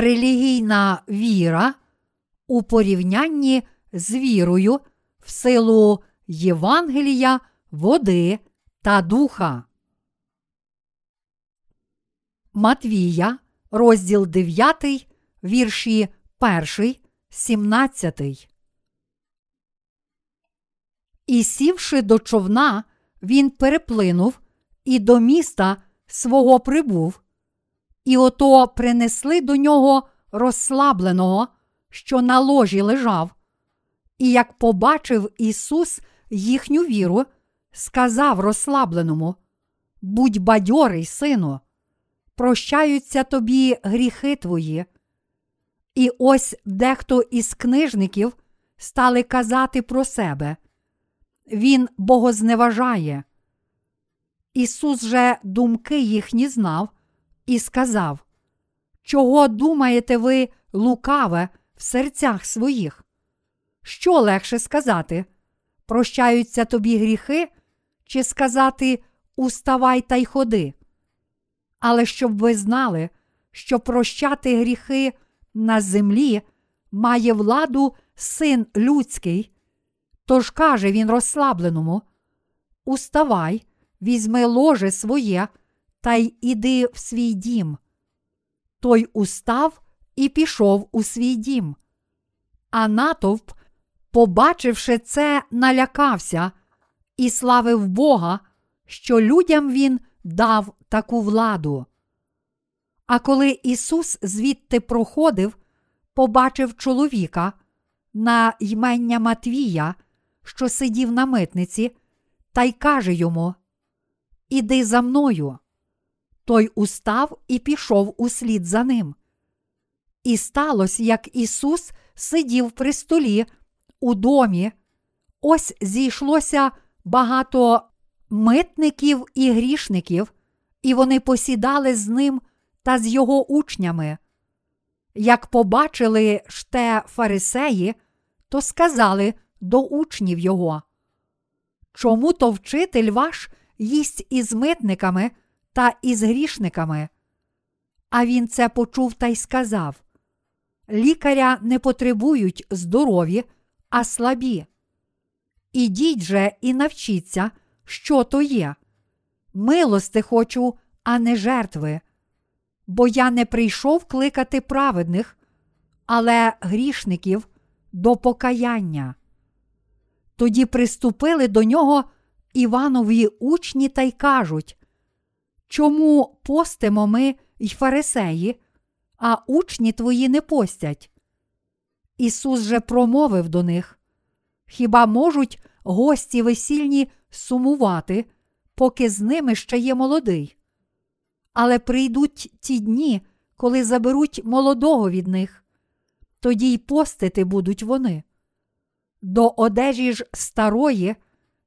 релігійна віра у порівнянні з вірою в силу Євангелія, води та духа. Матвія, розділ 9, вірші 1, 17. І сівши до човна, він переплинув і до міста свого прибув, і ото принесли до нього розслабленого, що на ложі лежав. І як побачив Ісус їхню віру, сказав розслабленому: Будь бадьорий, сину, прощаються тобі гріхи твої. І ось дехто із книжників стали казати про себе. Він богозневажає. Ісус же думки їхні знав і сказав: Чого думаєте ви лукаве в серцях своїх? Що легше сказати? Прощаються тобі гріхи, чи сказати Уставай та й ходи? Але щоб ви знали, що прощати гріхи на землі має владу син людський, тож каже він розслабленому: Уставай, візьми ложе своє та й іди в свій дім. Той устав і пішов у свій дім. А натовп, побачивши це, налякався і славив Бога, що людям він дав таку владу. А коли Ісус звідти проходив, побачив чоловіка на ймення Матвія, що сидів на митниці, та й каже йому: Іди за мною. Той устав і пішов услід за ним. І сталося, як Ісус сидів при столі у домі, ось зійшлося багато митників і грішників, і вони посідали з ним та з його учнями. Як побачили ж те фарисеї, то сказали до учнів його. Чому то вчитель ваш їсть із митниками та із грішниками? А він це почув та й сказав: Лікаря не потребують здорові, а слабі. Ідіть же і навчіться, що то є. Милости хочу, а не жертви. Бо я не прийшов кликати праведних, але грішників до покаяння. Тоді приступили до нього Іванові учні та й кажуть, чому постимо ми й фарисеї, а учні твої не постять? Ісус же промовив до них: Хіба можуть гості весільні сумувати, поки з ними ще є молодий? Але прийдуть ті дні, коли заберуть молодого від них, тоді й постити будуть вони. До одежі ж старої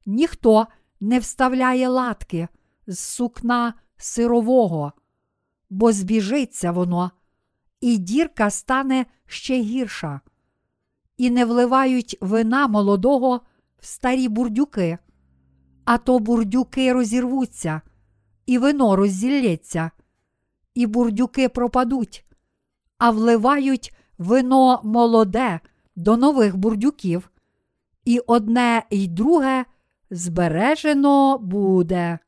ніхто не вставляє латки з сукна сирового, бо збіжиться воно, і дірка стане ще гірша, і не вливають вина молодого в старі бурдюки, а то бурдюки розірвуться, і вино розділється, і бурдюки пропадуть, а вливають вино молоде до нових бурдюків, і одне й друге збережено буде.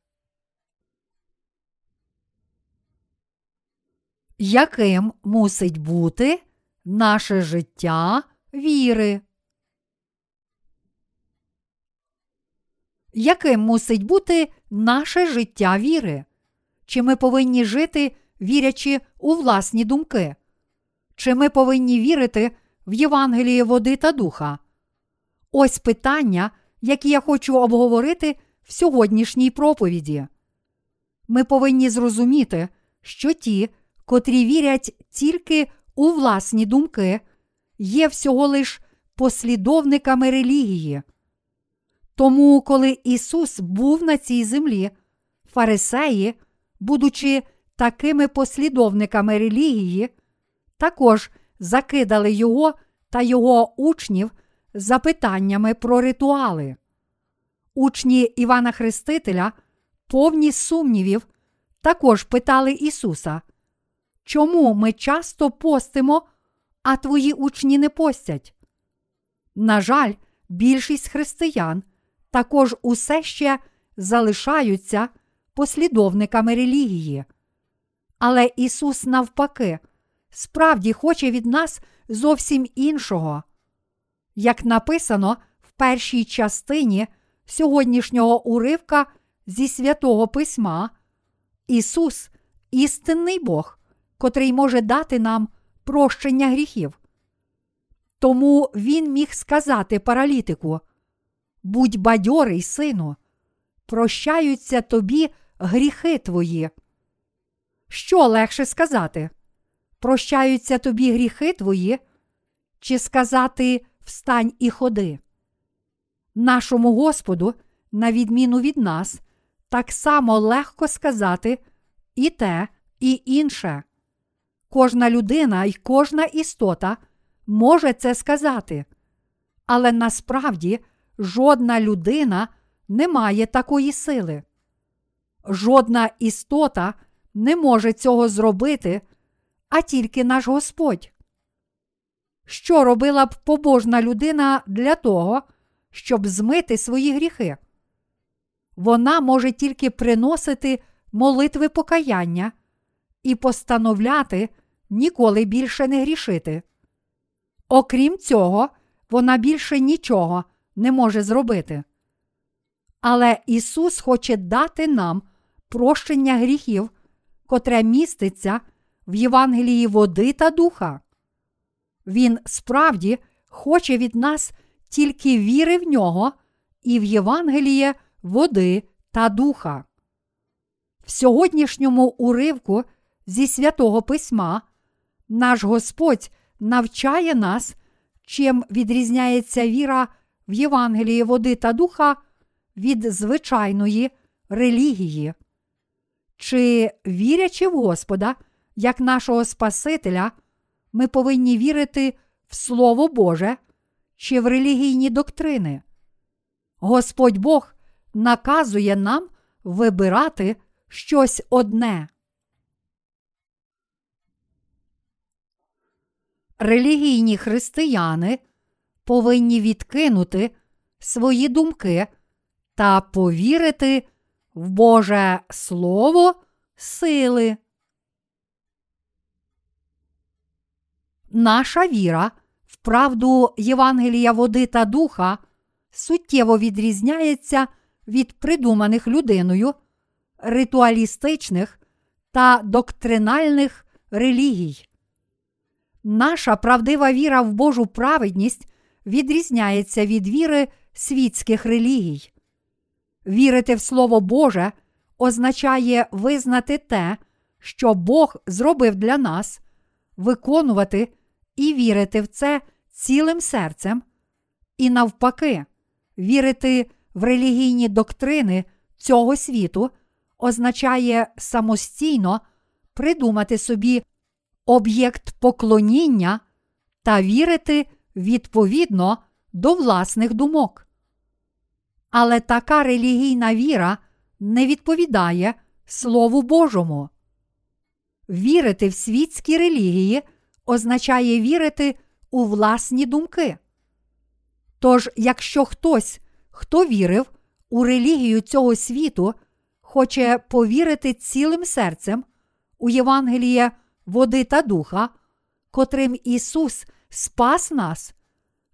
Яким мусить бути наше життя віри? Яким мусить бути наше життя віри? Чи ми повинні жити, вірячи у власні думки? Чи ми повинні вірити в Євангеліє води та духа? Ось питання, які я хочу обговорити в сьогоднішній проповіді. Ми повинні зрозуміти, що ті, котрі вірять тільки у власні думки, є всього лиш послідовниками релігії. Тому, коли Ісус був на цій землі, фарисеї, будучи такими послідовниками релігії, також закидали його та його учнів запитаннями про ритуали. Учні Івана Хрестителя, повні сумнівів, також питали Ісуса, чому ми часто постимо, а твої учні не постять? На жаль, більшість християн також усе ще залишаються послідовниками релігії. Але Ісус, навпаки, справді хоче від нас зовсім іншого. Як написано в першій частині сьогоднішнього уривка зі святого Письма, Ісус істинний Бог, котрий може дати нам прощення гріхів. Тому Він міг сказати паралітику: Будь бадьорий, сину, прощаються тобі гріхи твої. Що легше сказати? Прощаються тобі гріхи твої, чи сказати встань і ходи? Нашому Господу, на відміну від нас, так само легко сказати і те, і інше. Кожна людина і кожна істота може це сказати, але насправді жодна людина не має такої сили. Жодна істота не може цього зробити, а тільки наш Господь. Що робила б побожна людина для того, щоб змити свої гріхи? Вона може тільки приносити молитви покаяння і постановляти ніколи більше не грішити. Окрім цього, вона більше нічого не може зробити. Але Ісус хоче дати нам прощення гріхів, котре міститься в Євангелії води та духа. Він справді хоче від нас тільки віри в нього і в Євангеліє води та духа. В сьогоднішньому уривку зі святого Письма наш Господь навчає нас, чим відрізняється віра в Євангелії води та духа від звичайної релігії. Чи вірячи в Господа, як нашого Спасителя, ми повинні вірити в Слово Боже чи в релігійні доктрини? Господь Бог наказує нам вибирати щось одне. Релігійні християни повинні відкинути свої думки та повірити в Боже Слово сили. Наша віра в правду Євангелія води та духа суттєво відрізняється від придуманих людиною, ритуалістичних та доктринальних релігій. Наша правдива віра в Божу праведність відрізняється від віри світських релігій. Вірити в Слово Боже означає визнати те, що Бог зробив для нас, виконувати і вірити в це цілим серцем, і навпаки, вірити в релігійні доктрини цього світу означає самостійно придумати собі об'єкт поклоніння та вірити відповідно до власних думок. Але така релігійна віра не відповідає Слову Божому. Вірити в світські релігії означає вірити у власні думки. Тож, якщо хтось, хто вірив у релігію цього світу, хоче повірити цілим серцем у Євангеліє води та духа, котрим Ісус спас нас,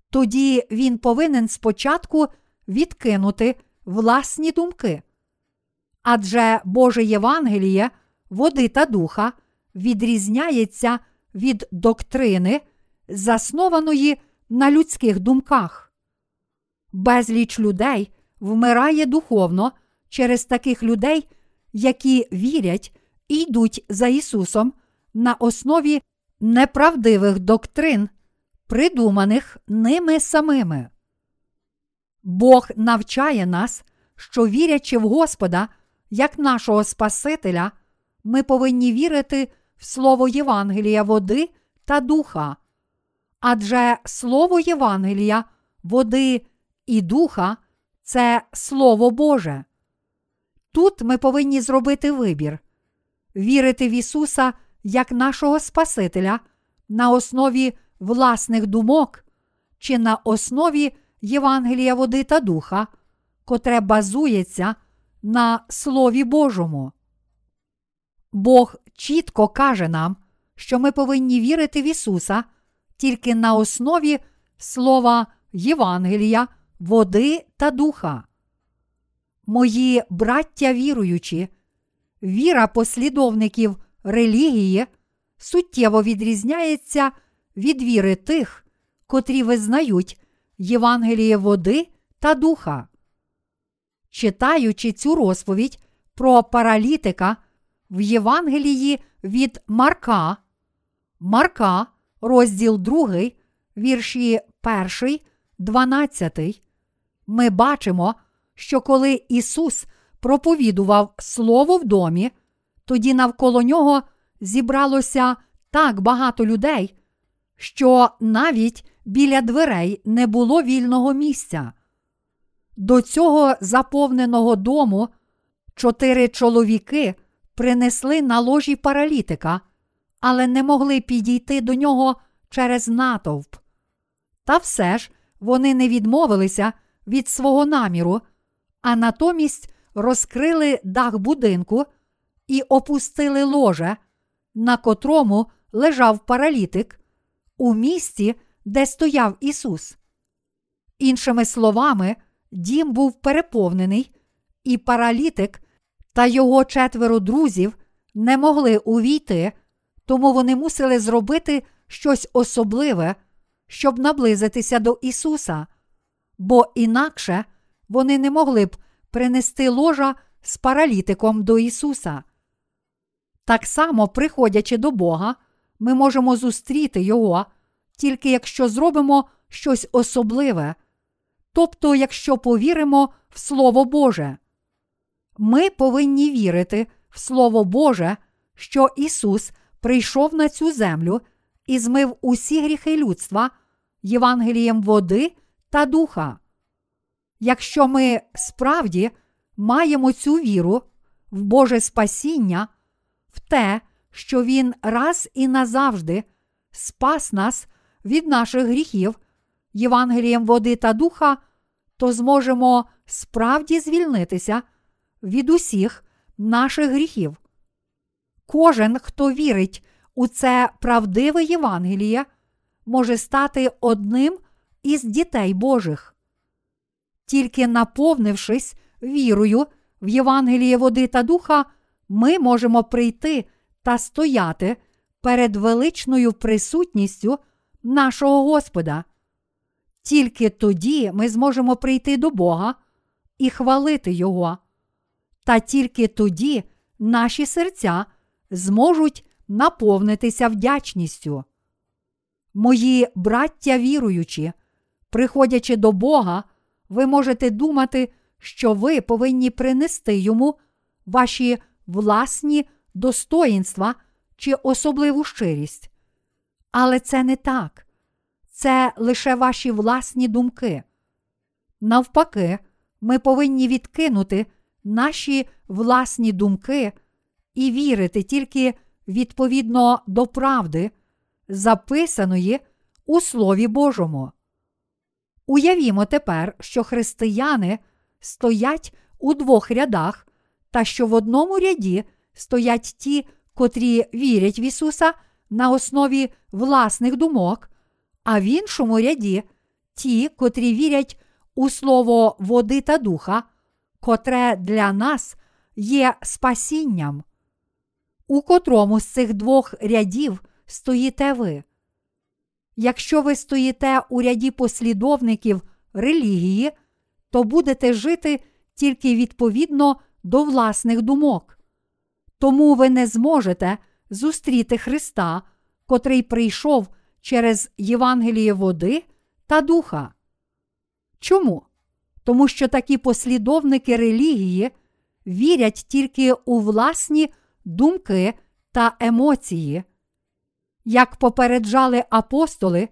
тоді Він повинен спочатку відкинути власні думки. Адже Боже Євангеліє, води та духа відрізняється від доктрини, заснованої на людських думках. Безліч людей вмирає духовно через таких людей, які вірять і йдуть за Ісусом на основі неправдивих доктрин, придуманих ними самими. Бог навчає нас, що вірячи в Господа як нашого Спасителя, ми повинні вірити в Слово Євангелія води та духа. Адже Слово Євангелія, води і духа це Слово Боже. Тут ми повинні зробити вибір, вірити в Ісуса як нашого Спасителя на основі власних думок чи на основі Євангелія води та духа, котре базується на Слові Божому. Бог чітко каже нам, що ми повинні вірити в Ісуса тільки на основі слова Євангелія, води та духа. Мої браття віруючі, віра послідовників релігії суттєво відрізняється від віри тих, котрі визнають Євангеліє води та духа. Читаючи цю розповідь про паралітика в Євангелії від Марка, Марка, розділ 2, вірші 1, 12, ми бачимо, що коли Ісус проповідував Слово в домі, тоді навколо нього зібралося так багато людей, що навіть біля дверей не було вільного місця. До цього заповненого дому чотири чоловіки принесли на ложі паралітика, але не могли підійти до нього через натовп. Та все ж вони не відмовилися від свого наміру, а натомість розкрили дах будинку і опустили ложе, на котрому лежав паралітик, у місці, де стояв Ісус. Іншими словами, дім був переповнений, і паралітик та його четверо друзів не могли увійти, тому вони мусили зробити щось особливе, щоб наблизитися до Ісуса, бо інакше вони не могли б принести ложа з паралітиком до Ісуса. Так само, приходячи до Бога, ми можемо зустріти Його, тільки якщо зробимо щось особливе, тобто, якщо повіримо в Слово Боже. Ми повинні вірити в Слово Боже, що Ісус прийшов на цю землю і змив усі гріхи людства Євангелієм води та духа. Якщо ми справді маємо цю віру в Боже спасіння, в те, що Він раз і назавжди спас нас від наших гріхів, Євангелієм води та духа, то зможемо справді звільнитися від усіх наших гріхів. Кожен, хто вірить у це правдиве Євангеліє, може стати одним із дітей Божих. Тільки наповнившись вірою в Євангеліє води та духа, ми можемо прийти та стояти перед величною присутністю нашого Господа. Тільки тоді ми зможемо прийти до Бога і хвалити Його. Та тільки тоді наші серця зможуть наповнитися вдячністю. Мої браття віруючі, приходячи до Бога, ви можете думати, що ви повинні принести йому ваші власні достоїнства чи особливу щирість. Але це не так, це лише ваші власні думки. Навпаки, ми повинні відкинути наші власні думки і вірити тільки відповідно до правди, записаної у Слові Божому. Уявімо тепер, що християни стоять у двох рядах, та що в одному ряді стоять ті, котрі вірять в Ісуса на основі власних думок, а в іншому ряді ті, котрі вірять у Слово води та духа, котре для нас є спасінням. У котрому з цих двох рядів стоїте ви. Якщо ви стоїте у ряді послідовників релігії, то будете жити тільки відповідно до власних думок. Тому ви не зможете зустріти Христа, котрий прийшов через Євангеліє води та духа. Чому? Тому що такі послідовники релігії вірять тільки у власні думки та емоції. Як попереджали апостоли,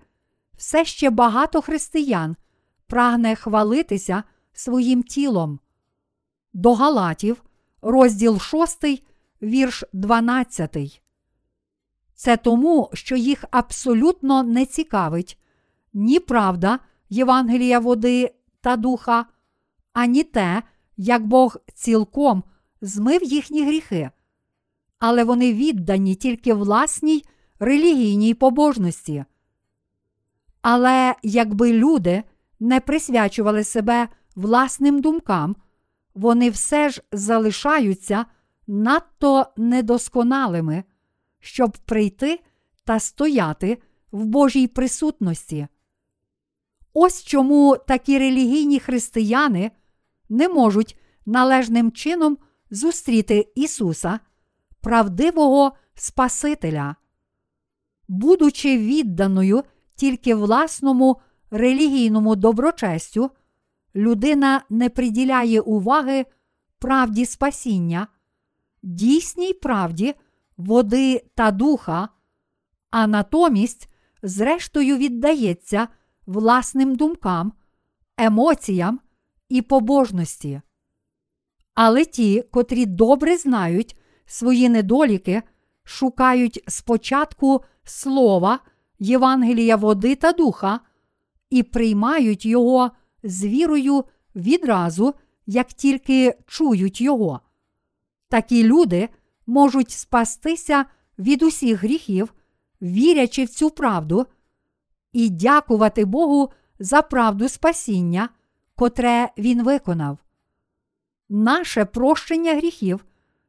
все ще багато християн прагне хвалитися своїм тілом. До Галатів, розділ 6, вірш 12. Це тому, що їх абсолютно не цікавить ні правда Євангелія води та духа, ані те, як Бог цілком змив їхні гріхи, але вони віддані тільки власній релігійній побожності. Але якби люди не присвячували себе власним думкам, вони все ж залишаються надто недосконалими, щоб прийти та стояти в Божій присутності. Ось чому такі релігійні християни не можуть належним чином зустріти Ісуса, правдивого Спасителя. Будучи відданою тільки власному релігійному доброчестю, людина не приділяє уваги правді спасіння, дійсній правді води та духа, а натомість, зрештою, віддається власним думкам, емоціям і побожності. Але ті, котрі добре знають свої недоліки, шукають спочатку слова, Євангелія води та духа і приймають його з вірою відразу, як тільки чують його. Такі люди можуть спастися від усіх гріхів, вірячи в цю правду, і дякувати Богу за правду спасіння, котре Він виконав. Наше прощення гріхів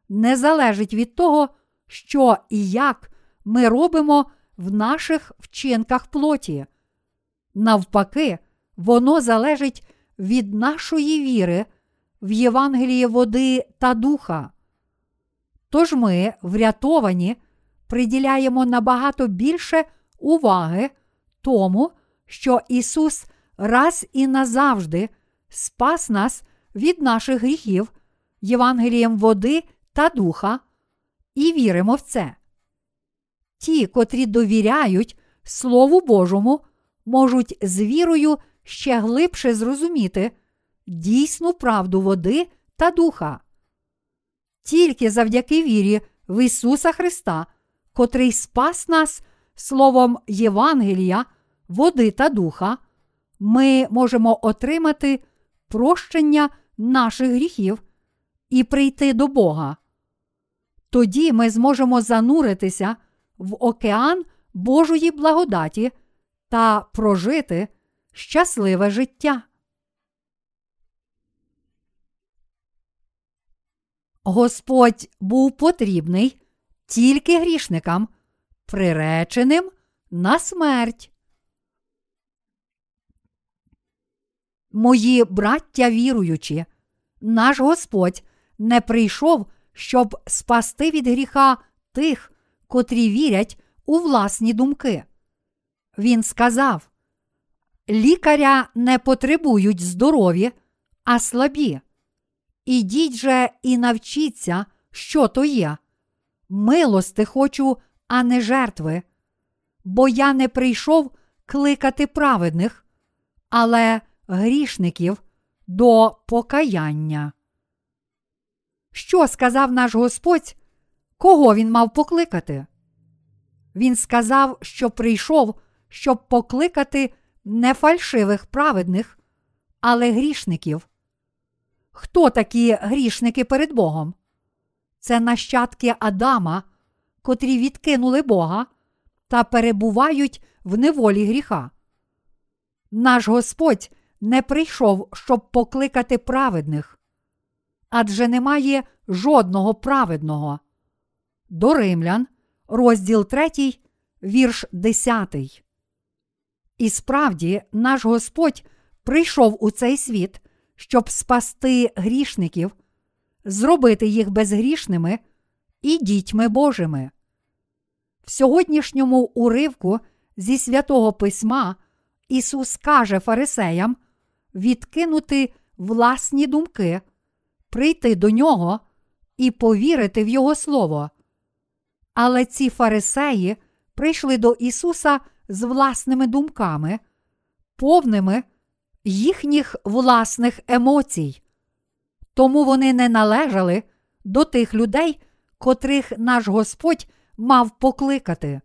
не залежить від того, що і як ми робимо в наших вчинках плоті. Навпаки, воно залежить від нашої віри в Євангеліє води та духа. Тож ми, врятовані, приділяємо набагато більше уваги тому, що Ісус раз і назавжди спас нас від наших гріхів Євангелієм води та духа, і віримо в це. Ті, котрі довіряють Слову Божому, можуть з вірою ще глибше зрозуміти дійсну правду води та духа. Тільки завдяки вірі в Ісуса Христа, котрий спас нас словом Євангелія, води та духа, ми можемо отримати прощення наших гріхів і прийти до Бога. Тоді ми зможемо зануритися в океан Божої благодаті та прожити щасливе життя. Господь був потрібний тільки грішникам, приреченим на смерть. Мої браття віруючі, наш Господь не прийшов, щоб спасти від гріха тих, котрі вірять у власні думки. Він сказав: Лікаря не потребують здорові, а слабі. Ідіть же і навчіться, що то є. Милости хочу, а не жертви. Бо я не прийшов кликати праведних, але грішників до покаяння. Що сказав наш Господь? Кого він мав покликати? Він сказав, що прийшов, щоб покликати не фальшивих праведних, але грішників. Хто такі грішники перед Богом? Це нащадки Адама, котрі відкинули Бога та перебувають в неволі гріха. Наш Господь не прийшов, щоб покликати праведних, адже немає жодного праведного. До Римлян, розділ 3, вірш 10. І справді, наш Господь прийшов у цей світ, щоб спасти грішників, зробити їх безгрішними і дітьми Божими. В сьогоднішньому уривку зі святого Письма Ісус каже фарисеям відкинути власні думки, прийти до нього і повірити в Його Слово. Але ці фарисеї прийшли до Ісуса з власними думками, повними їхніх власних емоцій. Тому вони не належали до тих людей, котрих наш Господь мав покликати.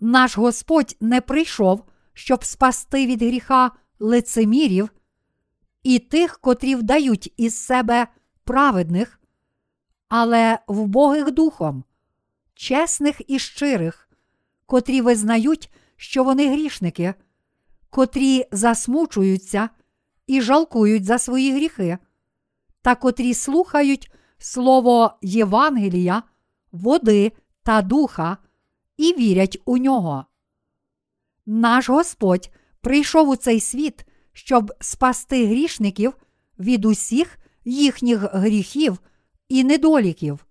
Наш Господь не прийшов, щоб спасти від гріха лицемірів і тих, котрі вдають із себе праведних, але вбогих духом, чесних і щирих, котрі визнають, що вони грішники, котрі засмучуються і жалкують за свої гріхи, та котрі слухають слово Євангелія, води та духа і вірять у нього. Наш Господь прийшов у цей світ, щоб спасти грішників від усіх їхніх гріхів і недоліків.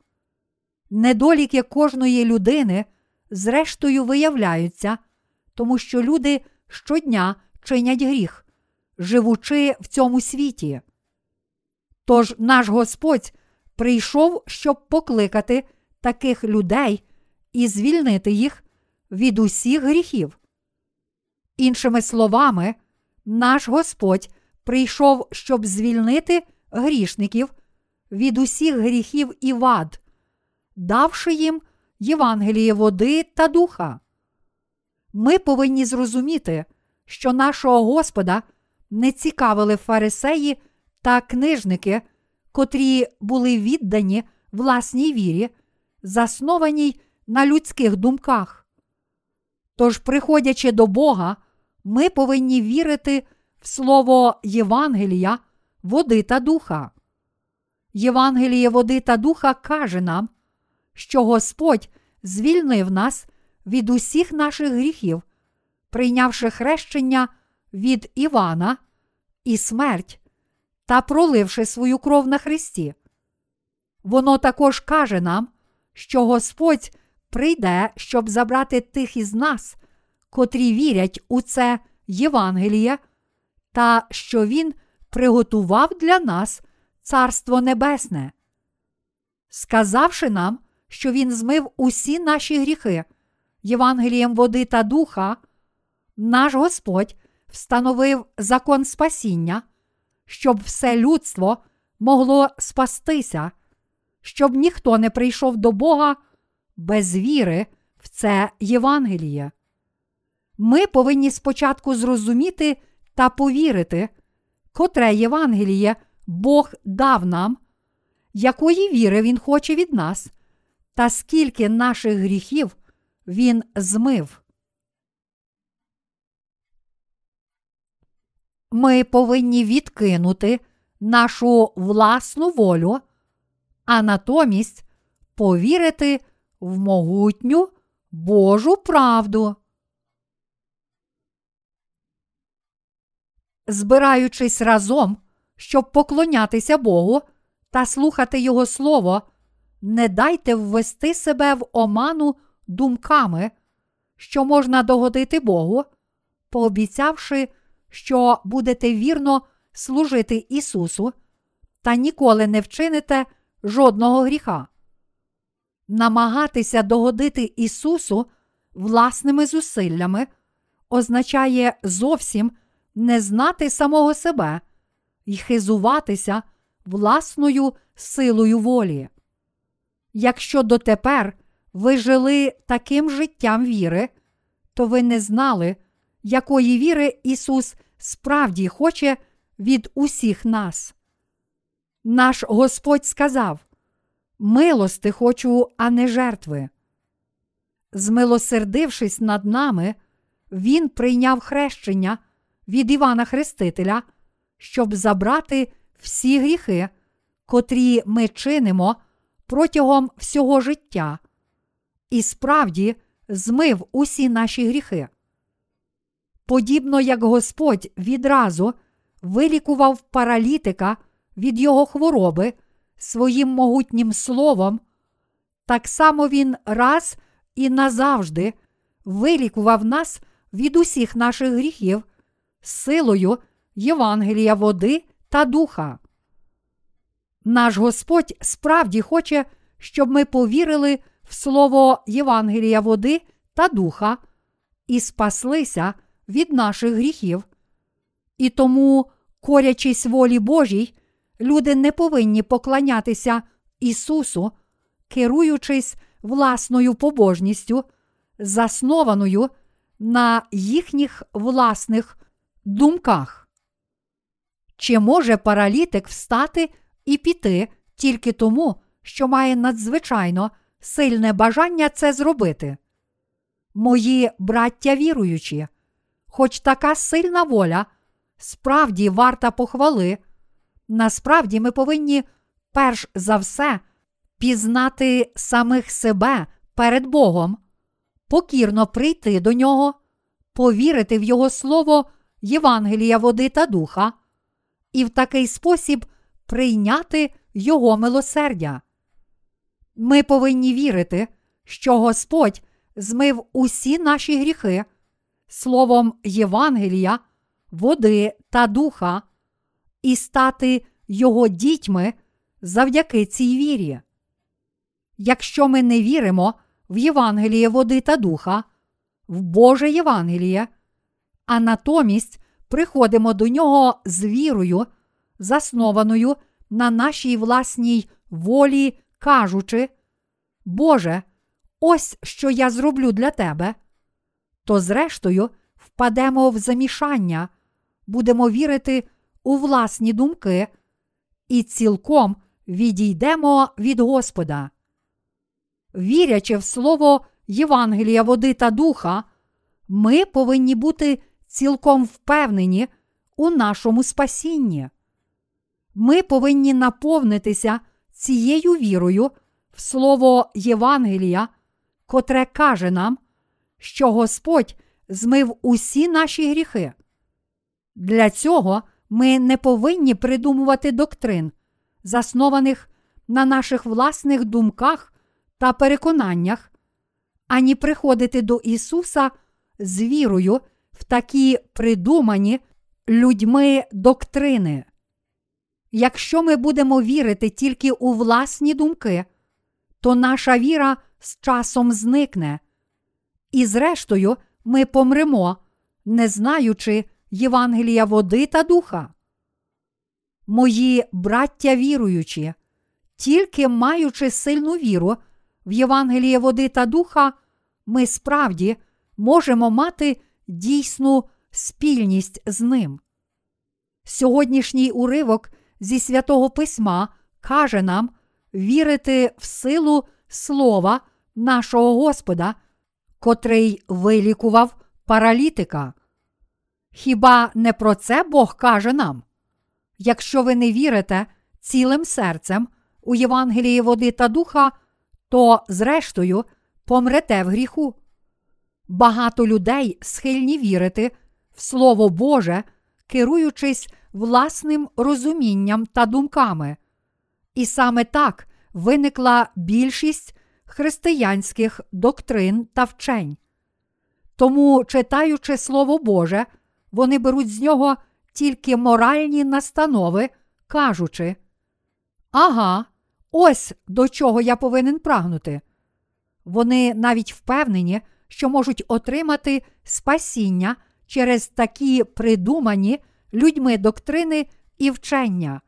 Недоліки кожної людини, зрештою, виявляються, тому що люди щодня чинять гріх, живучи в цьому світі. Тож наш Господь прийшов, щоб покликати таких людей і звільнити їх від усіх гріхів. Іншими словами, наш Господь прийшов, щоб звільнити грішників від усіх гріхів і вад, давши їм Євангеліє води та духа. Ми повинні зрозуміти, що нашого Господа не цікавили фарисеї та книжники, котрі були віддані власній вірі, заснованій на людських думках. Тож, приходячи до Бога, ми повинні вірити в Слово Євангелія, води та духа. Євангеліє води та духа каже нам, що Господь звільнив нас від усіх наших гріхів, прийнявши хрещення від Івана і смерть та проливши свою кров на Христі. Воно також каже нам, що Господь прийде, щоб забрати тих із нас, котрі вірять у це Євангеліє, та що Він приготував для нас Царство Небесне. Сказавши нам, що Він змив усі наші гріхи Євангелієм води та духа, наш Господь встановив закон спасіння, щоб все людство могло спастися, щоб ніхто не прийшов до Бога без віри в це Євангеліє. Ми повинні спочатку зрозуміти та повірити, котре Євангеліє Бог дав нам, якої віри Він хоче від нас, та скільки наших гріхів Він змив. Ми повинні відкинути нашу власну волю, а натомість повірити в могутню Божу правду. Збираючись разом, щоб поклонятися Богу та слухати Його Слово, не дайте ввести себе в оману думками, що можна догодити Богу, пообіцявши, що будете вірно служити Ісусу та ніколи не вчините жодного гріха. Намагатися догодити Ісусу власними зусиллями означає зовсім не знати самого себе і хизуватися власною силою волі. Якщо дотепер ви жили таким життям віри, то ви не знали, якої віри Ісус справді хоче від усіх нас. Наш Господь сказав: Милости хочу, а не жертви. Змилосердившись над нами, Він прийняв хрещення від Івана Хрестителя, щоб забрати всі гріхи, котрі ми чинимо протягом всього життя, і справді змив усі наші гріхи. Подібно як Господь відразу вилікував паралітика від його хвороби своїм могутнім словом, так само Він раз і назавжди вилікував нас від усіх наших гріхів силою Євангелія води та духа. Наш Господь справді хоче, щоб ми повірили в слово Євангелія води та духа і спаслися від наших гріхів. І тому, корячись волі Божій, люди не повинні поклонятися Ісусу, керуючись власною побожністю, заснованою на їхніх власних думках. Чи може паралітик встати і піти тільки тому, що має надзвичайно сильне бажання це зробити? Мої браття віруючі, хоч така сильна воля справді варта похвали, насправді ми повинні перш за все пізнати самих себе перед Богом, покірно прийти до нього, повірити в Його Слово Євангелія води та духа, і в такий спосіб прийняти Його милосердя. Ми повинні вірити, що Господь змив усі наші гріхи словом Євангелія, води та духа, і стати Його дітьми завдяки цій вірі. Якщо ми не віримо в Євангеліє води та духа, в Боже Євангеліє, а натомість приходимо до нього з вірою, заснованою на нашій власній волі, кажучи, Боже, ось що я зроблю для тебе, то зрештою впадемо в замішання, будемо вірити у власні думки і цілком відійдемо від Господа. Вірячи в Слово Євангелія води та духа, ми повинні бути цілком впевнені у нашому спасінні. Ми повинні наповнитися цією вірою в Слово Євангелія, котре каже нам, що Господь змив усі наші гріхи. Для цього ми не повинні придумувати доктрин, заснованих на наших власних думках та переконаннях, ані приходити до Ісуса з вірою в такі придумані людьми доктрини. Якщо ми будемо вірити тільки у власні думки, то наша віра з часом зникне, і зрештою ми помремо, не знаючи Євангелія води та духа. Мої браття віруючі, тільки маючи сильну віру в Євангеліє води та духа, ми справді можемо мати дійсну спільність з ним. Сьогоднішній уривок зі святого Письма каже нам вірити в силу слова нашого Господа, котрий вилікував паралітика. Хіба не про це Бог каже нам? Якщо ви не вірите цілим серцем у Євангелії води та духа, то, зрештою, помрете в гріху. Багато людей схильні вірити в Слово Боже, керуючись власним розумінням та думками. І саме так виникла більшість християнських доктрин та вчень. Тому, читаючи Слово Боже, вони беруть з нього тільки моральні настанови, кажучи: Ага, ось до чого я повинен прагнути. Вони навіть впевнені, що можуть отримати спасіння через такі придумані людьми доктрини і вчення.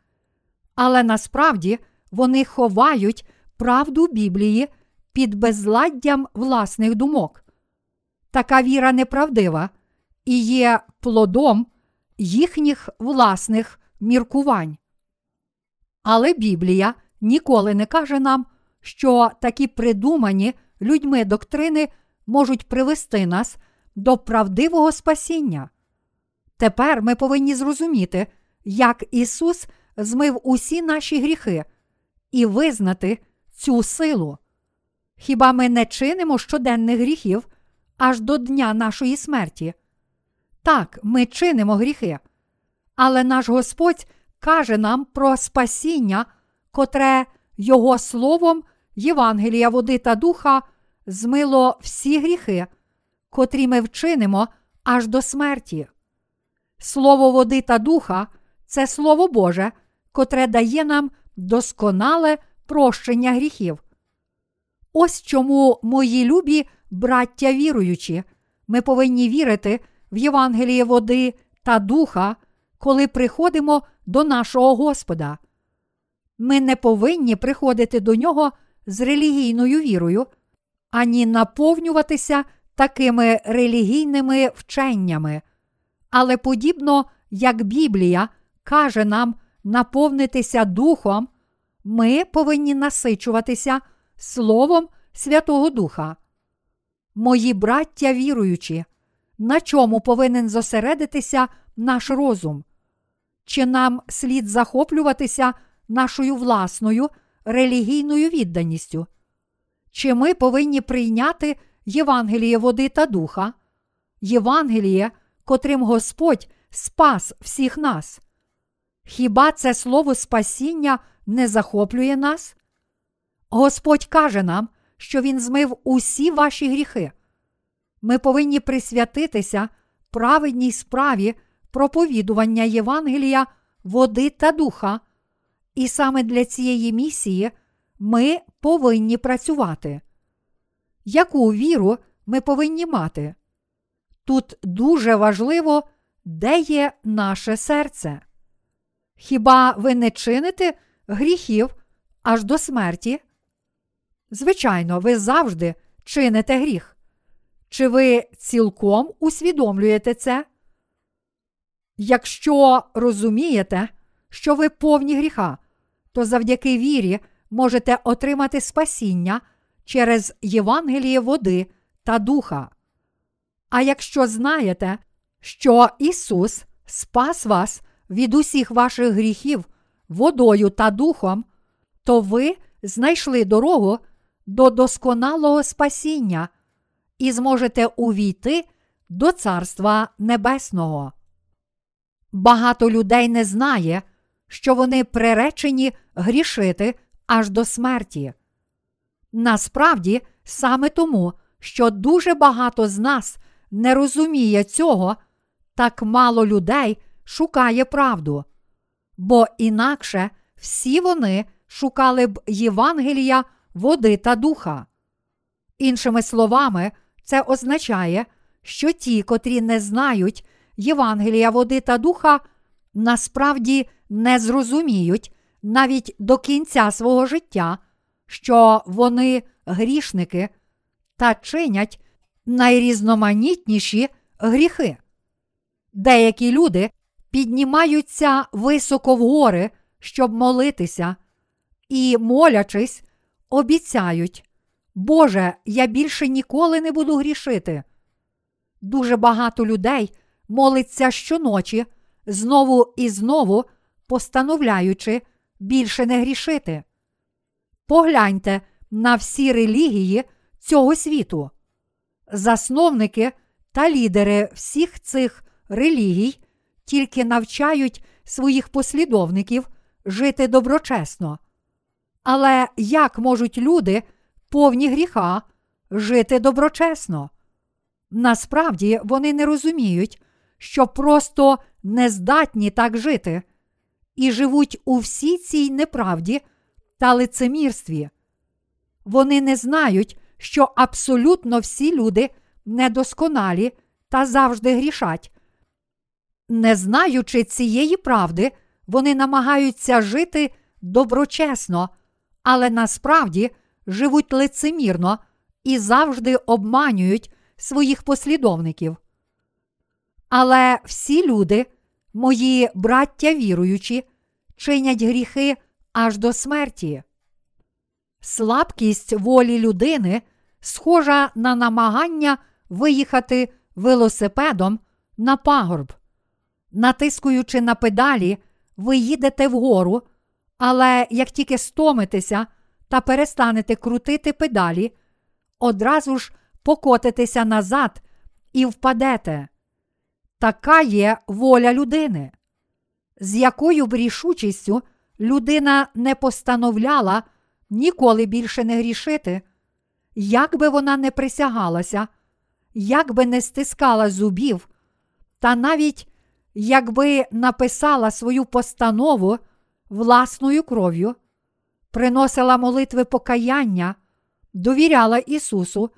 Але насправді вони ховають правду Біблії під безладдям власних думок. Така віра неправдива і є плодом їхніх власних міркувань. Але Біблія ніколи не каже нам, що такі придумані людьми доктрини можуть привести нас до правдивого спасіння. Тепер ми повинні зрозуміти, як Ісус змив усі наші гріхи і визнати цю силу. Хіба ми не чинимо щоденних гріхів аж до дня нашої смерті? Так, ми чинимо гріхи, але наш Господь каже нам про спасіння, котре Його словом Євангелія води та духа змило всі гріхи, котрі ми вчинимо аж до смерті. Слово води та духа це Слово Боже, котре дає нам досконале прощення гріхів. Ось чому, мої любі браття віруючі, ми повинні вірити в Євангеліє води та духа, коли приходимо до нашого Господа. Ми не повинні приходити до нього з релігійною вірою, ані наповнюватися такими релігійними вченнями, але подібно як Біблія каже нам наповнитися Духом, ми повинні насичуватися Словом Святого Духа. Мої браття віруючі, на чому повинен зосередитися наш розум? Чи нам слід захоплюватися нашою власною релігійною відданістю? Чи ми повинні прийняти Євангеліє води та духа, Євангеліє, котрим Господь спас всіх нас? Хіба це слово спасіння не захоплює нас? Господь каже нам, що Він змив усі ваші гріхи. Ми повинні присвятитися праведній справі проповідування Євангелія, води та духа, і саме для цієї місії ми повинні працювати. Яку віру ми повинні мати? Тут дуже важливо, де є наше серце. Хіба ви не чините гріхів аж до смерті? Звичайно, ви завжди чините гріх. Чи ви цілком усвідомлюєте це? Якщо розумієте, що ви повні гріха, то завдяки вірі можете отримати спасіння через Євангеліє води та духа. А якщо знаєте, що Ісус спас вас від усіх ваших гріхів водою та духом, то ви знайшли дорогу до досконалого спасіння і зможете увійти до Царства Небесного. Багато людей не знає, що вони приречені грішити аж до смерті. Насправді, саме тому, що дуже багато з нас не розуміє цього, так мало людей шукає правду, бо інакше всі вони шукали б Євангелія, води та духа. Іншими словами, це означає, що ті, котрі не знають Євангелія, води та духа, насправді не зрозуміють навіть до кінця свого життя, що вони грішники та чинять найрізноманітніші гріхи. Деякі люди піднімаються високо в гори, щоб молитися, і, молячись, обіцяють, Боже, я більше ніколи не буду грішити. Дуже багато людей молиться щоночі, знову і знову постановляючи більше не грішити. Погляньте на всі релігії цього світу. Засновники та лідери всіх цих релігій тільки навчають своїх послідовників жити доброчесно. Але як можуть люди, повні гріха, жити доброчесно? Насправді вони не розуміють, що просто не здатні так жити, і живуть у всій цій неправді та лицемірстві. Вони не знають, що абсолютно всі люди недосконалі та завжди грішать. Не знаючи цієї правди, вони намагаються жити доброчесно, але насправді живуть лицемірно і завжди обманюють своїх послідовників. Але всі люди, мої браття віруючі, чинять гріхи аж до смерті. Слабкість волі людини схожа на намагання виїхати велосипедом на пагорб. Натискуючи на педалі, ви їдете вгору, але як тільки стомитеся та перестанете крутити педалі, одразу ж покотитеся назад і впадете. Така є воля людини. З якою б рішучістю людина не постановляла ніколи більше не грішити, як би вона не присягалася, як би не стискала зубів, та навіть якби написала свою постанову власною кров'ю, приносила молитви покаяння, довіряла Ісусу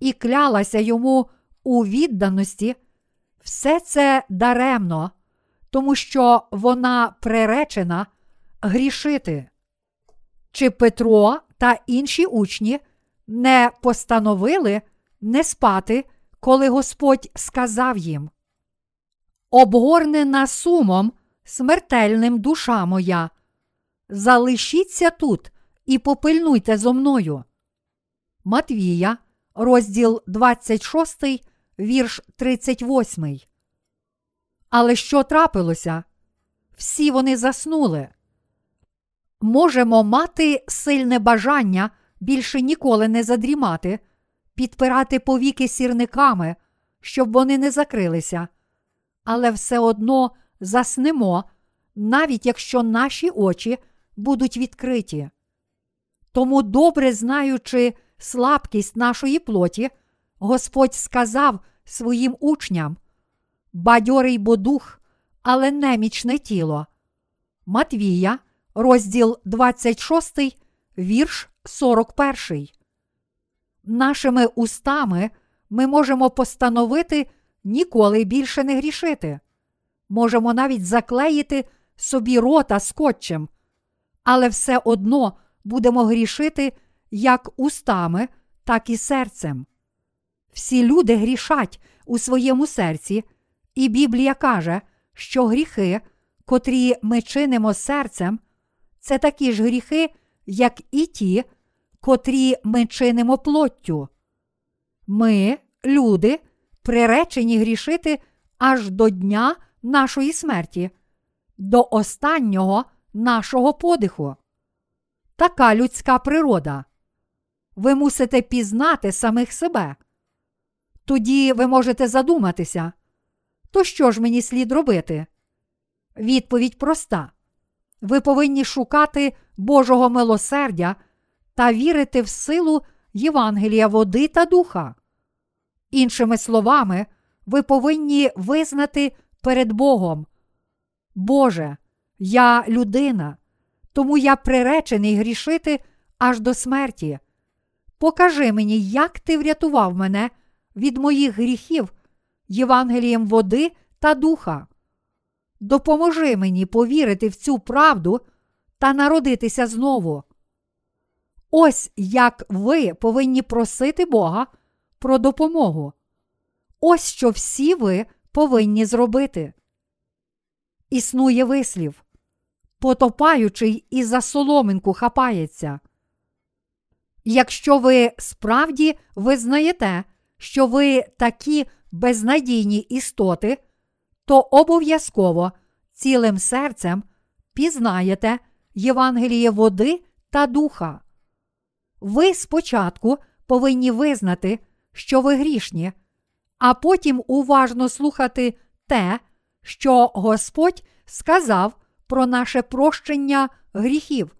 і клялася йому у відданості, все це даремно, тому що вона приречена грішити. Чи Петро та інші учні не постановили не спати коли Господь сказав їм: Обгорнена сумом, смертельним душа моя, залишіться тут і попильнуйте зо мною. Матвія, розділ 26, вірш 38. Але що трапилося? Всі вони заснули. Можемо мати сильне бажання більше ніколи не задрімати, підпирати повіки сірниками, щоб вони не закрилися, але все одно заснемо, навіть якщо наші очі будуть відкриті. Тому, добре знаючи слабкість нашої плоті, Господь сказав своїм учням: Бадьорий бо дух, але немічне тіло. Матвія, розділ 26, вірш 41. Нашими устами ми можемо постановити ніколи більше не грішити. Можемо навіть заклеїти собі рота скотчем, але все одно будемо грішити як устами, так і серцем. Всі люди грішать у своєму серці, і Біблія каже, що гріхи, котрі ми чинимо серцем, це такі ж гріхи, як і ті, котрі ми чинимо плоттю. Ми, люди, приречені грішити аж до дня нашої смерті, до останнього нашого подиху. Така людська природа. Ви мусите пізнати самих себе. Тоді ви можете задуматися, то що ж мені слід робити? Відповідь проста. Ви повинні шукати Божого милосердя та вірити в силу Євангелія води та духа. Іншими словами, ви повинні визнати перед Богом. Боже, я людина, тому я приречений грішити аж до смерті. Покажи мені, як ти врятував мене від моїх гріхів Євангелієм води та духа. Допоможи мені повірити в цю правду та народитися знову. Ось як ви повинні просити Бога про допомогу. Ось що всі ви повинні зробити. Існує вислів, потопаючий і за соломинку хапається. Якщо ви справді визнаєте, що ви такі безнадійні істоти, то обов'язково цілим серцем пізнаєте Євангеліє води та духа. Ви спочатку повинні визнати, що ви грішні, а потім уважно слухати те, що Господь сказав про наше прощення гріхів.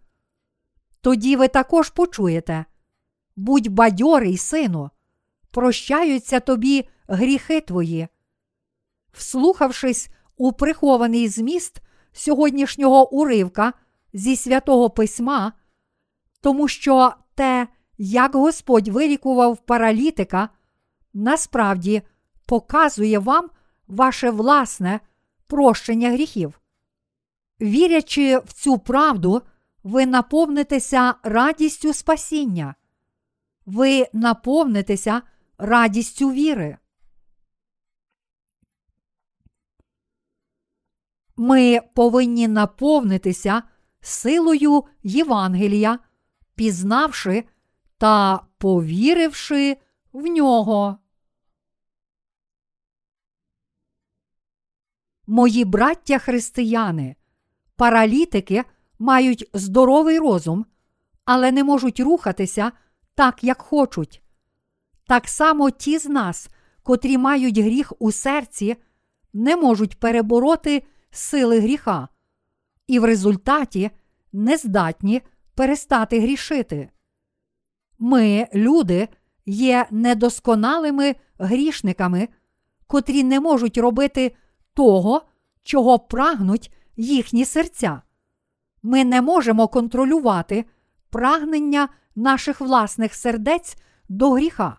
Тоді ви також почуєте будь бадьорий, сину, прощаються тобі гріхи твої. Вслухавшись у прихований зміст сьогоднішнього уривка зі святого письма, тому що те, як Господь вилікував паралітика, насправді показує вам ваше власне прощення гріхів. Вірячи в цю правду, ви наповнитеся радістю спасіння, ви наповнитеся радістю віри. Ми повинні наповнитися силою Євангелія, пізнавши та повіривши в нього. Мої браття християни, паралітики мають здоровий розум, але не можуть рухатися так, як хочуть. Так само ті з нас, котрі мають гріх у серці, не можуть перебороти сили гріха, і в результаті не здатні перестати грішити. Ми, люди, є недосконалими грішниками, котрі не можуть робити того, чого прагнуть їхні серця. Ми не можемо контролювати прагнення наших власних сердець до гріха.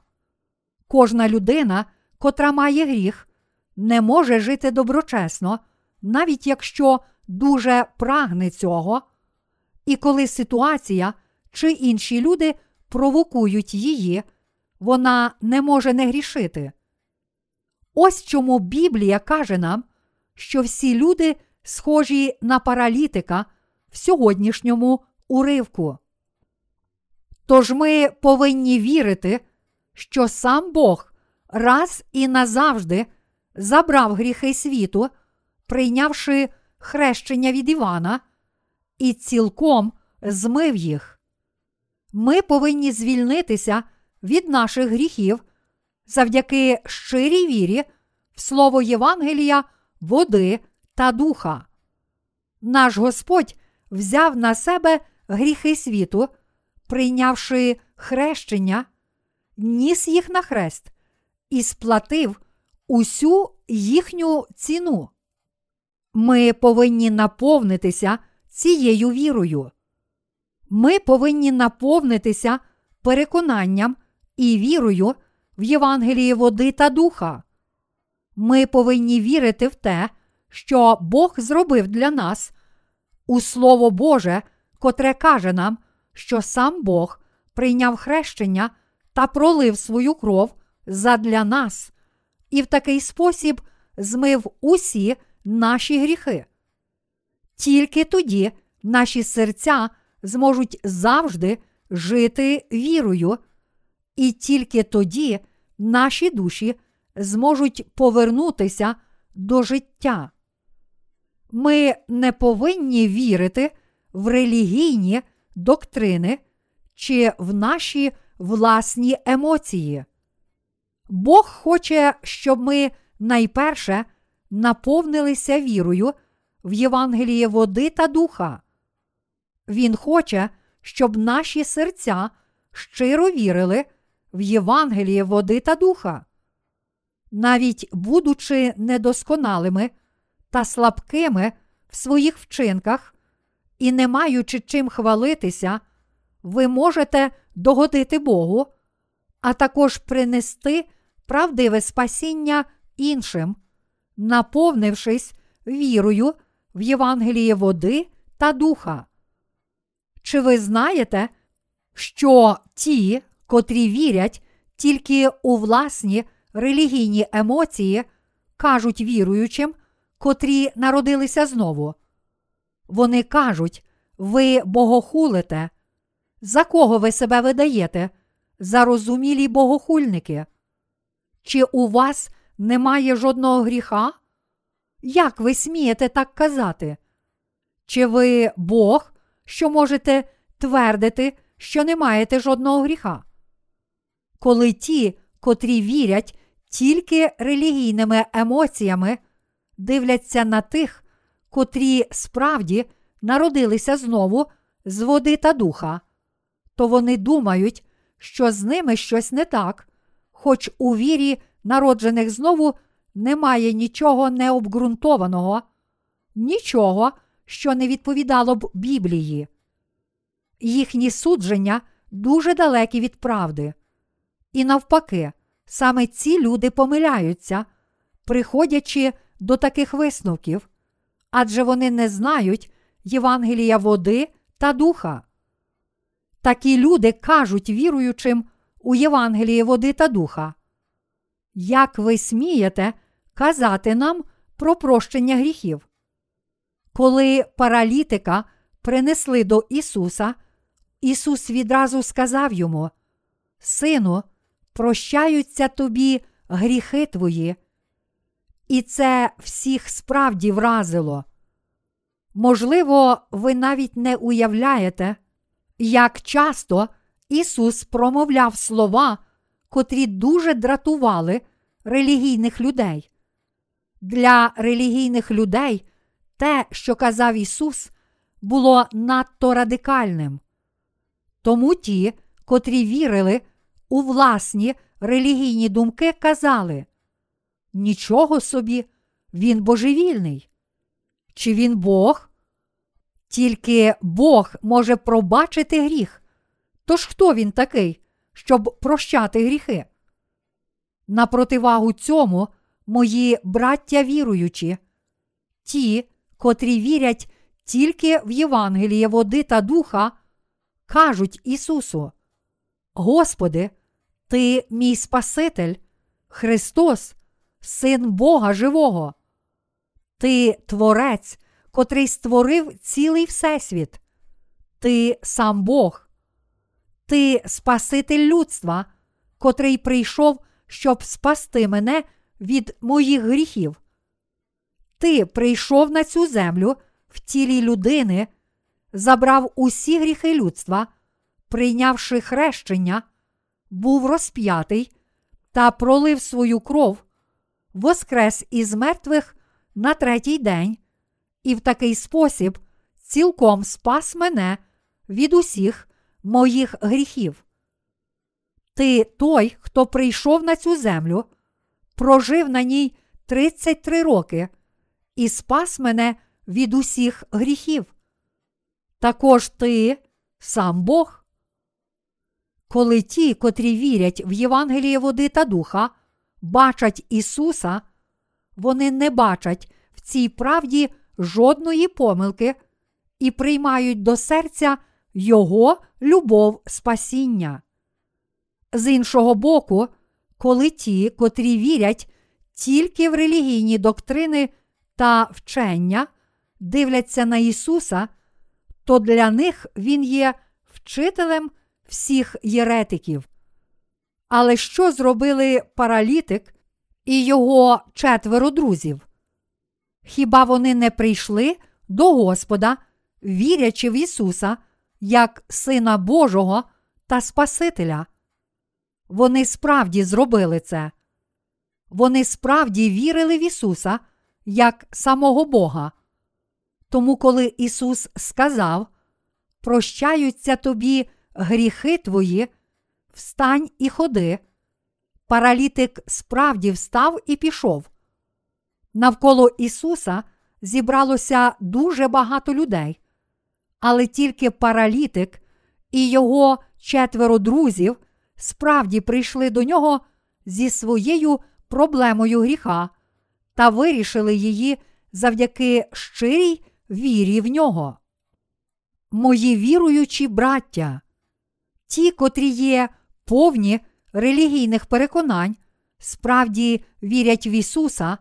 Кожна людина, котра має гріх, не може жити доброчесно, навіть якщо дуже прагне цього, і коли ситуація чи інші люди провокують її, вона не може не грішити. Ось чому Біблія каже нам, що всі люди схожі на паралітика в сьогоднішньому уривку. Тож ми повинні вірити, що сам Бог раз і назавжди забрав гріхи світу, прийнявши хрещення від Івана, і цілком змив їх. Ми повинні звільнитися від наших гріхів завдяки щирій вірі в слово Євангелія, води та духа. Наш Господь взяв на себе гріхи світу, прийнявши хрещення, ніс їх на хрест і сплатив усю їхню ціну. Ми повинні наповнитися цією вірою. Ми повинні наповнитися переконанням і вірою в Євангелії води та духа. Ми повинні вірити в те, що Бог зробив для нас у Слово Боже, котре каже нам, що сам Бог прийняв хрещення та пролив свою кров задля нас, і в такий спосіб змив усі наші гріхи. Тільки тоді наші серця зможуть завжди жити вірою, і тільки тоді наші душі зможуть повернутися до життя. Ми не повинні вірити в релігійні доктрини чи в наші власні емоції. Бог хоче, щоб ми найперше наповнилися вірою в Євангеліє води та духа. Він хоче, щоб наші серця щиро вірили в Євангеліє води та духа. Навіть будучи недосконалими та слабкими в своїх вчинках і не маючи чим хвалитися, ви можете догодити Богу, а також принести правдиве спасіння іншим, наповнившись вірою в Євангеліє води та духа. Чи ви знаєте, що ті, котрі вірять тільки у власні релігійні емоції, кажуть віруючим, котрі народилися знову? Вони кажуть, ви богохулите. За кого ви себе видаєте? За розумілі богохульники? Чи у вас немає жодного гріха? Як ви смієте так казати? Чи ви Бог, що можете твердити, що не маєте жодного гріха? Коли ті, котрі вірять тільки релігійними емоціями, дивляться на тих, котрі справді народилися знову з води та духа, то вони думають, що з ними щось не так, хоч у вірі народжених знову немає нічого необґрунтованого, нічого, що не відповідало б Біблії. Їхні судження дуже далекі від правди. І навпаки, саме ці люди помиляються, приходячи до таких висновків, адже вони не знають Євангелія води та духа. Такі люди кажуть віруючим у Євангелії води та духа. Як ви смієте казати нам про прощення гріхів? Коли паралітика принесли до Ісуса, Ісус відразу сказав йому: Сину, прощаються тобі гріхи твої. І це всіх справді вразило. Можливо, ви навіть не уявляєте, як часто Ісус промовляв слова, котрі дуже дратували релігійних людей. Для релігійних людей те, що казав Ісус, було надто радикальним. Тому ті, котрі вірили у власні релігійні думки, казали: Нічого собі, він божевільний. Чи він Бог? Тільки Бог може пробачити гріх. Тож хто він такий, щоб прощати гріхи? На противагу цьому мої браття віруючі, ті, котрі вірять тільки в Євангеліє води та духа, кажуть Ісусу: Господи, Ти мій Спаситель, Христос, син Бога живого. Ти творець, котрий створив цілий Всесвіт. Ти сам Бог. Ти Спаситель людства, котрий прийшов, щоб спасти мене від моїх гріхів. Ти прийшов на цю землю в тілі людини, забрав усі гріхи людства, прийнявши хрещення, був розп'ятий та пролив свою кров, воскрес із мертвих на третій день, і в такий спосіб цілком спас мене від усіх моїх гріхів. Ти той, хто прийшов на цю землю, прожив на ній 33 роки і спас мене від усіх гріхів. Також ти сам Бог. Коли ті, котрі вірять в Євангеліє води та духа, бачать Ісуса, вони не бачать в цій правді жодної помилки і приймають до серця Його любов спасіння. З іншого боку, коли ті, котрі вірять тільки в релігійні доктрини та вчення, дивляться на Ісуса, то для них Він є вчителем всіх єретиків. Але що зробили паралітик і його четверо друзів? Хіба вони не прийшли до Господа, вірячи в Ісуса як Сина Божого та Спасителя? Вони справді зробили це. Вони справді вірили в Ісуса як самого Бога. Тому, коли Ісус сказав, прощаються тобі гріхи твої, встань і ходи, паралітик справді встав і пішов. Навколо Ісуса зібралося дуже багато людей, але тільки паралітик і його четверо друзів справді прийшли до нього зі своєю проблемою гріха та вирішили її завдяки щирій вірі в нього. Мої віруючі браття, ті, котрі є повні релігійних переконань, справді вірять в Ісуса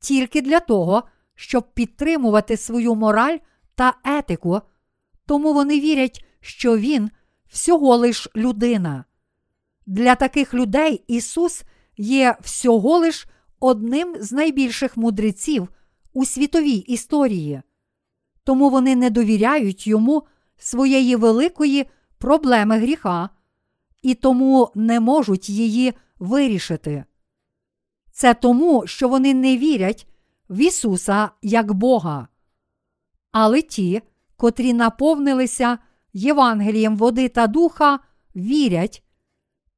тільки для того, щоб підтримувати свою мораль та етику, тому вони вірять, що Він всього лиш людина. Для таких людей Ісус є всього лиш одним з найбільших мудреців у світовій історії, тому вони не довіряють йому своєї великої проблеми гріха і тому не можуть її вирішити. Це тому, що вони не вірять в Ісуса як Бога. Але ті, котрі наповнилися Євангелієм води та духа, вірять,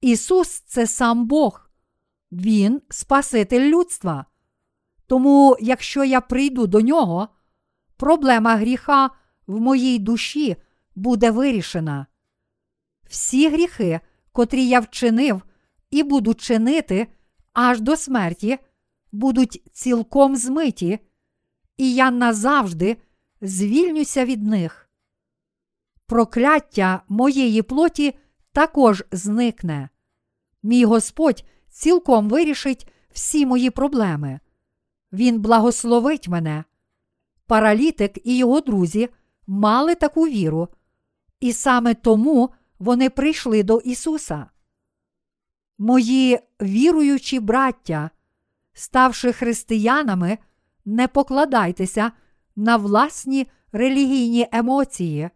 Ісус це сам Бог, Він Спаситель людства. Тому, якщо я прийду до нього, проблема гріха в моїй душі буде вирішена. Всі гріхи, котрі я вчинив і буду чинити аж до смерті, будуть цілком змиті, і я назавжди звільнюся від них. Прокляття моєї плоті також зникне. Мій Господь цілком вирішить всі мої проблеми. Він благословить мене. Паралітик і його друзі мали таку віру, і саме тому вони прийшли до Ісуса. Мої віруючі браття, ставши християнами, не покладайтеся на власні релігійні емоції,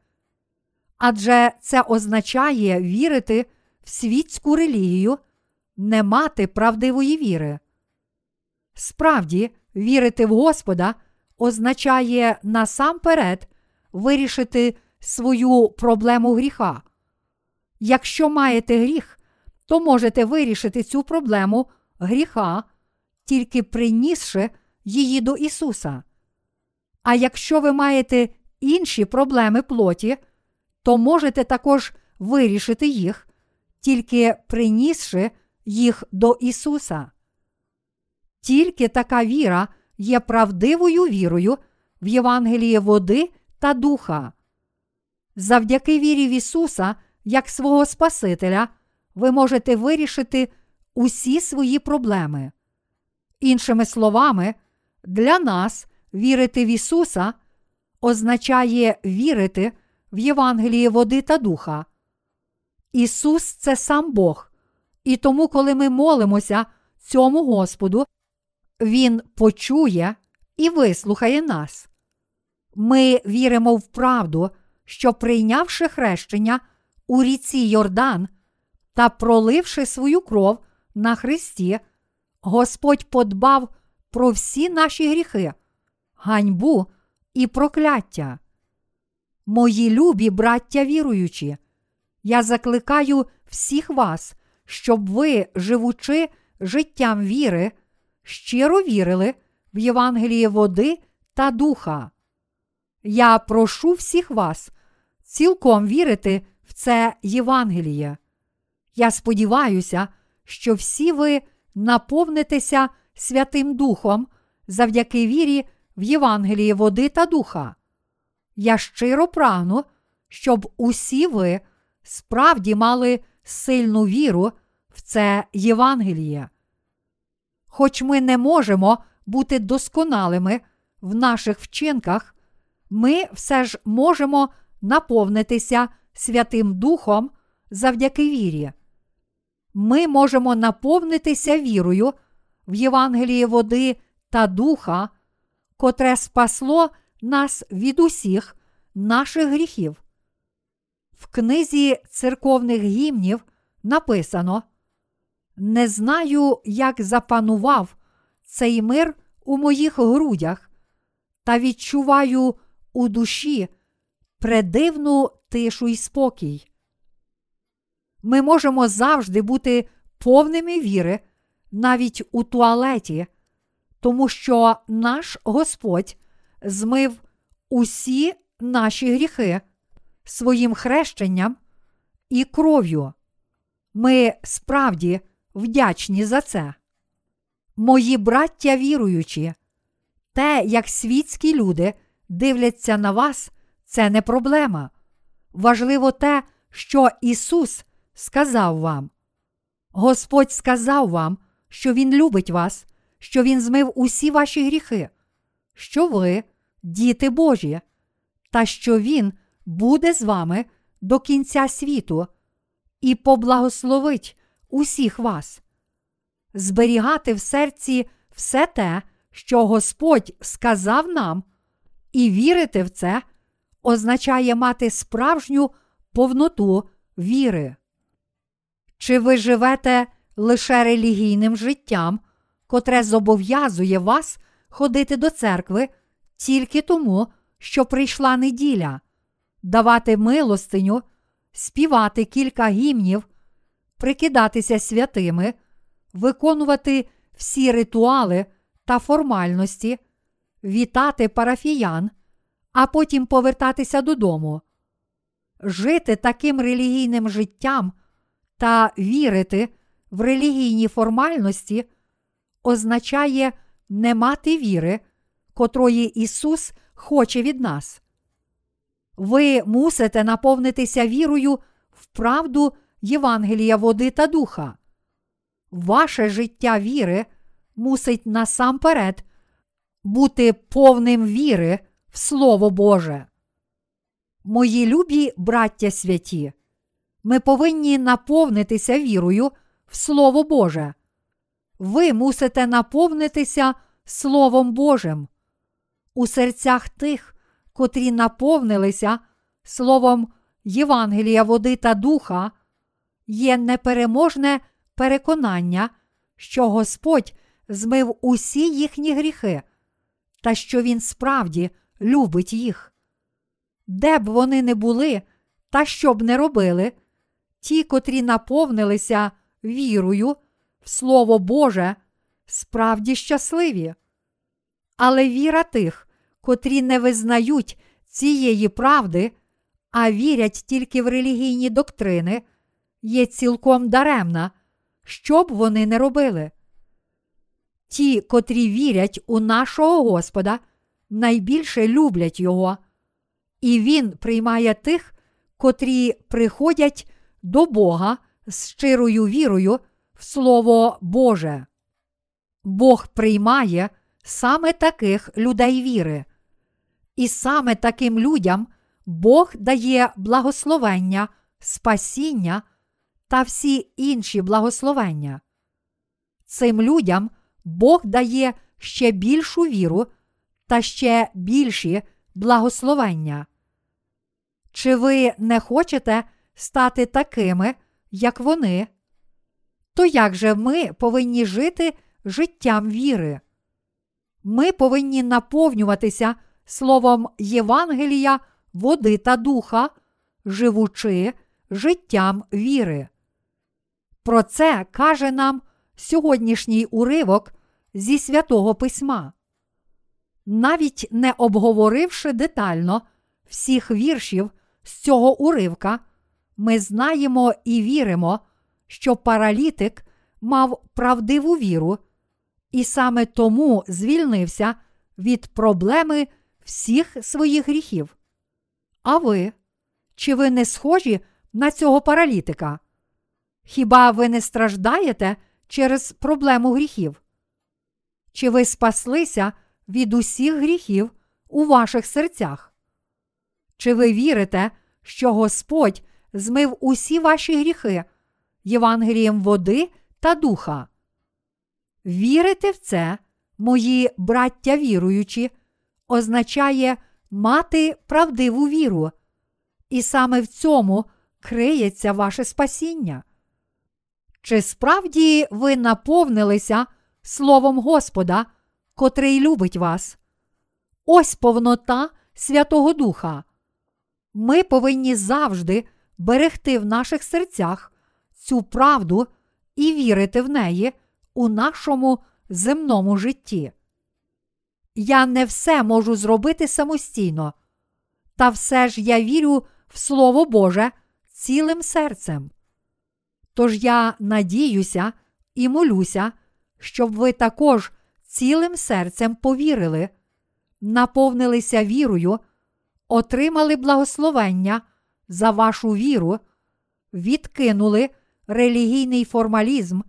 адже це означає вірити в світську релігію, не мати правдивої віри. Справді, вірити в Господа означає насамперед вирішити свою проблему гріха. Якщо маєте гріх, то можете вирішити цю проблему гріха, тільки принісши її до Ісуса. А якщо ви маєте інші проблеми плоті, то можете також вирішити їх, тільки принісши їх до Ісуса. Тільки така віра є правдивою вірою в Євангеліє води та духа. Завдяки вірі в Ісуса, як свого Спасителя, ви можете вирішити усі свої проблеми. Іншими словами, для нас вірити в Ісуса означає вірити в Євангеліє води та духа. Ісус це сам Бог, і тому, коли ми молимося цьому Господу, Він почує і вислухає нас. Ми віримо в правду, що прийнявши хрещення у ріці Йордан та проливши свою кров на Христі, Господь подбав про всі наші гріхи, ганьбу і прокляття. Мої любі браття віруючі, я закликаю всіх вас, щоб ви, живучи життям віри, щиро вірили в Євангеліє води та духа. Я прошу всіх вас цілком вірити в це Євангеліє. Я сподіваюся, що всі ви наповнитеся Святим Духом завдяки вірі в Євангеліє води та духа. Я щиро прагну, щоб усі ви справді мали сильну віру в це Євангеліє. Хоч ми не можемо бути досконалими в наших вчинках, ми все ж можемо наповнитися Святим Духом завдяки вірі. Ми можемо наповнитися вірою в Євангеліє води та духа, котре спасло нас від усіх наших гріхів. В книзі церковних гімнів написано: Не знаю, як запанував цей мир у моїх грудях, та відчуваю у душі предивну тишу й спокій. Ми можемо завжди бути повними віри навіть у туалеті, тому що наш Господь змив усі наші гріхи своїм хрещенням і кров'ю. Ми справді вдячні за це. Мої браття віруючі, те, як світські люди дивляться на вас, це не проблема. Важливо те, що Ісус сказав вам. Господь сказав вам, що Він любить вас, що Він змив усі ваші гріхи, що ви діти Божі, та що Він буде з вами до кінця світу і поблагословить усіх вас. Зберігати в серці все те, що Господь сказав нам, і вірити в це означає мати справжню повноту віри. Чи ви живете лише релігійним життям, котре зобов'язує вас ходити до церкви тільки тому, що прийшла неділя, давати милостиню, співати кілька гімнів, прикидатися святими, виконувати всі ритуали та формальності, вітати парафіян, а потім повертатися додому. Жити таким релігійним життям та вірити в релігійні формальності означає не мати віри, котрої Ісус хоче від нас. Ви мусите наповнитися вірою в правду Євангелія води та духа. Ваше життя віри мусить насамперед бути повним віри в Слово Боже. Мої любі браття святі, ми повинні наповнитися вірою в Слово Боже. Ви мусите наповнитися Словом Божим. У серцях тих, котрі наповнилися Словом Євангелія води та духа, є непереможне переконання, що Господь змив усі їхні гріхи, та що Він справді любить їх. Де б вони не були, та що б не робили, ті, котрі наповнилися вірою Слово Боже, справді щасливі. Але віра тих, котрі не визнають цієї правди, а вірять тільки в релігійні доктрини, є цілком даремна, що б вони не робили. Ті, котрі вірять у нашого Господа, найбільше люблять Його, і Він приймає тих, котрі приходять до Бога з щирою вірою в Слово Боже. Бог приймає саме таких людей віри. І саме таким людям Бог дає благословення, спасіння та всі інші благословення. Цим людям Бог дає ще більшу віру та ще більші благословення. Чи ви не хочете стати такими, як вони? То як же ми повинні жити життям віри? Ми повинні наповнюватися словом Євангелія, води та духа, живучи життям віри. Про це каже нам сьогоднішній уривок зі святого письма. Навіть не обговоривши детально всіх віршів з цього уривка, ми знаємо і віримо, що паралітик мав правдиву віру, і саме тому звільнився від проблеми всіх своїх гріхів. А ви? Чи ви не схожі на цього паралітика? Хіба ви не страждаєте через проблему гріхів? Чи ви спаслися від усіх гріхів у ваших серцях? Чи ви вірите, що Господь змив усі ваші гріхи Євангелієм води та духа? Вірити в це, мої браття віруючі, означає мати правдиву віру, і саме в цьому криється ваше спасіння. Чи справді ви наповнилися Словом Господа, котрий любить вас? Ось повнота Святого Духа. Ми повинні завжди берегти в наших серцях цю правду і вірити в неї у нашому земному житті. Я не все можу зробити самостійно, та все ж я вірю в Слово Боже цілим серцем. Тож я надіюся і молюся, щоб ви також цілим серцем повірили, наповнилися вірою, отримали благословення за вашу віру, відкинули релігійний формалізм,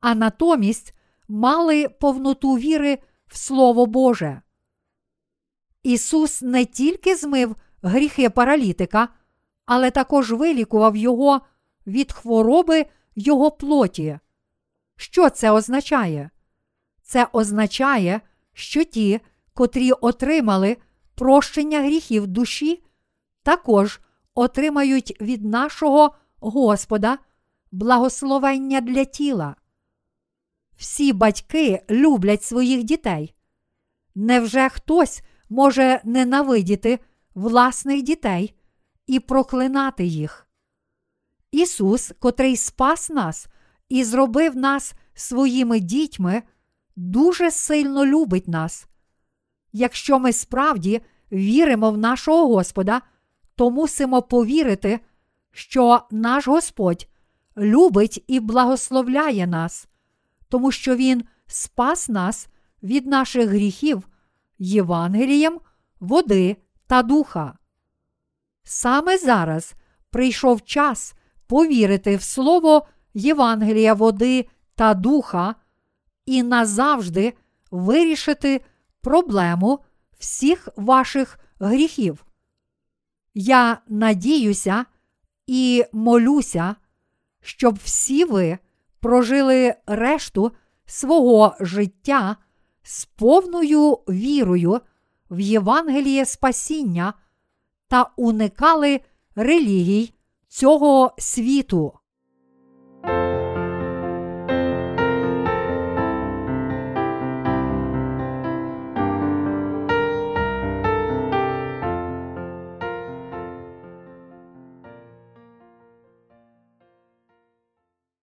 а натомість мали повноту віри в Слово Боже. Ісус не тільки змив гріхи паралітика, але також вилікував його від хвороби його плоті. Що це означає? Це означає, що ті, котрі отримали прощення гріхів душі, також отримають від нашого Господа благословення для тіла. Всі батьки люблять своїх дітей. Невже хтось може ненавидіти власних дітей і проклинати їх? Ісус, котрий спас нас і зробив нас своїми дітьми, дуже сильно любить нас. Якщо ми справді віримо в нашого Господа, то мусимо повірити, що наш Господь любить і благословляє нас, тому що Він спас нас від наших гріхів Євангелієм, води та духа. Саме зараз прийшов час повірити в Слово Євангелія води та духа і назавжди вирішити проблему всіх ваших гріхів. Я надіюся і молюся, щоб всі ви прожили решту свого життя з повною вірою в Євангеліє спасіння та уникали релігій цього світу.